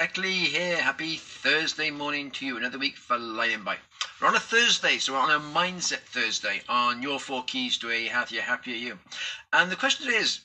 Eckley here. Happy Thursday morning to you. Another week for lying by. We're on a Thursday, so we're on a mindset Thursday on your four keys to a healthier, happier you. And the question is,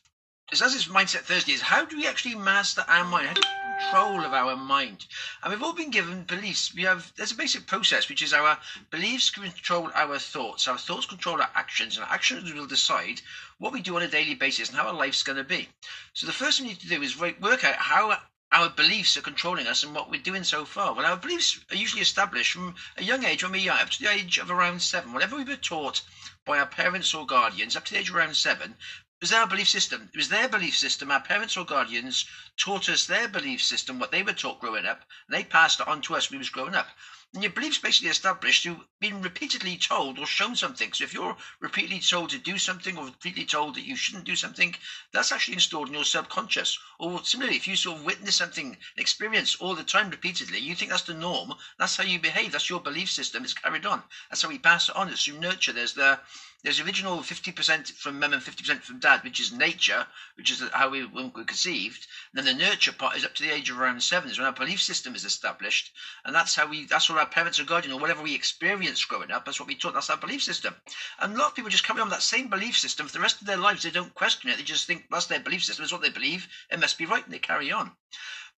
is as it's mindset Thursday, is how do we actually master our mind? How do we control of our mind? And we've all been given beliefs. We have there's a basic process which is our beliefs control our thoughts, our thoughts control our actions, and our actions will decide what we do on a daily basis and how our life's going to be. So the first thing we need to do is work out how our beliefs are controlling us and what we're doing so far. Well, our beliefs are usually established from a young age, when we're young, up to the age of around seven. Whatever we were taught by our parents or guardians up to the age of around seven was our belief system. It was their belief system. Our parents or guardians taught us their belief system, what they were taught growing up, and they passed it on to us when we was growing up. And your belief's basically established through being repeatedly told or shown something. So if you're repeatedly told to do something or repeatedly told that you shouldn't do something, that's actually installed in your subconscious. Or similarly, if you sort of witness something, experience all the time repeatedly, you think that's the norm. That's how you behave. That's your belief system. It's carried on. That's how we pass it on. It's through nurture. There's the there's original 50% from mum and 50% from dad, which is nature, which is how we were conceived. And then the nurture part is up to the age of around seven, is when our belief system is established. And that's how we, that's what our parents or guardian or whatever we experience growing up, that's what we taught, that's our belief system. And a lot of people just carry on that same belief system for the rest of their lives. They don't question it. They just think that's their belief system, it's what they believe. It must be right, and they carry on.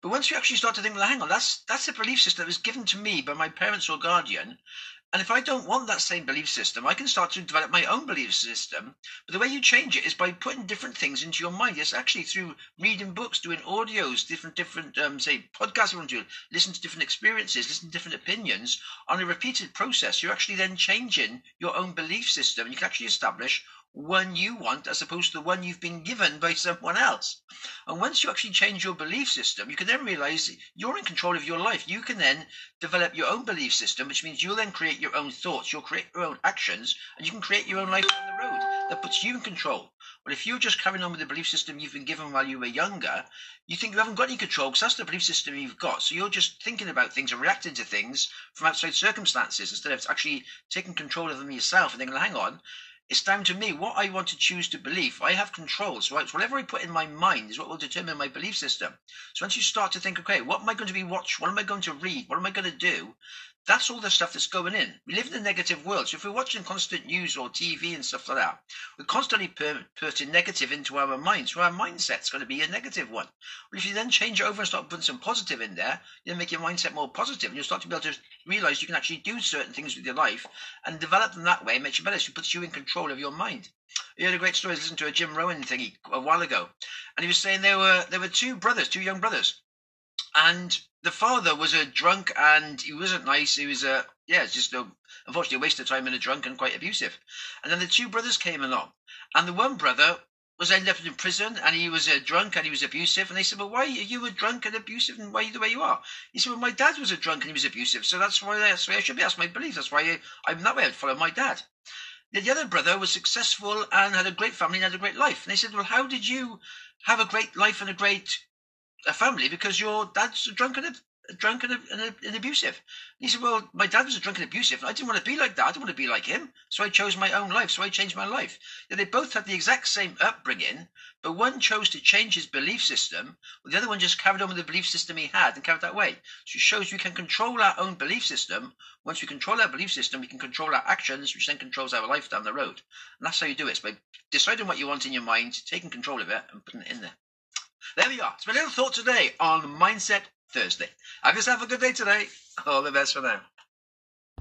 But once you actually start to think, well, hang on, that's that's a belief system that was given to me by my parents or guardian, and if I don't want that same belief system, I can start to develop my own belief system. But the way you change it is by putting different things into your mind. It's actually through reading books, doing audios, different, different, um, say, podcasts you want to do, listen to different experiences, listen to different opinions. On a repeated process, you're actually then changing your own belief system. You can actually establish one you want as opposed to the one you've been given by someone else. And once you actually change your belief system, you can then realize you're in control of your life. You can then develop your own belief system, which means you'll then create your own thoughts, you'll create your own actions, and you can create your own life on the road that puts you in control. But if you're just carrying on with the belief system you've been given while you were younger, you think you haven't got any control because that's the belief system you've got. So you're just thinking about things and reacting to things from outside circumstances instead of actually taking control of them yourself and thinking, hang on, it's down to me what I want to choose to believe. I have control. So, whatever I put in my mind is what will determine my belief system. So once you start to think, okay, what am I going to be watch? What am I going to read? What am I going to do? That's all the stuff that's going in. We live in a negative world. So if we're watching constant news or TV and stuff like that, we're constantly putting negative into our minds. So our mindset's going to be a negative one. But if you then change it over and start putting some positive in there, you make your mindset more positive, and you'll start to be able to realize you can actually do certain things with your life and develop them that way. It makes you better. So it puts you in control of your mind. You had a great story. I listened to a Jim Rohn thing a while ago, and he was saying there were there were two brothers, two young brothers, and the father was a drunk and he wasn't nice. He was a yeah, just a unfortunately a waste of time and a drunk and quite abusive. And then the two brothers came along, and the one brother was ended up in prison and he was a drunk and he was abusive. And they said, Well, why are you a drunk and abusive and why are you the way you are? He said, Well, my dad was a drunk and he was abusive, so that's why that's why I should be. That's my belief. That's why I, am that way. I'd follow my dad. The other brother was successful and had a great family and had a great life. And they said, Well, how did you have a great life and a great a family because your dad's a drunk and a, drunk and, a, and, abusive. And he said, well, my dad was a drunk and abusive. And I didn't want to be like that. I didn't want to be like him. So I chose my own life. So I changed my life. They both had the exact same upbringing, but one chose to change his belief system, the other one just carried on with the belief system he had and carried that way. So it shows we can control our own belief system. Once we control our belief system, we can control our actions, which then controls our life down the road. And that's how you do it. It's by deciding what you want in your mind, taking control of it, and putting it in there. There we are. It's my little thought today on Mindset Thursday. Have yourself a good day today. All the best for now.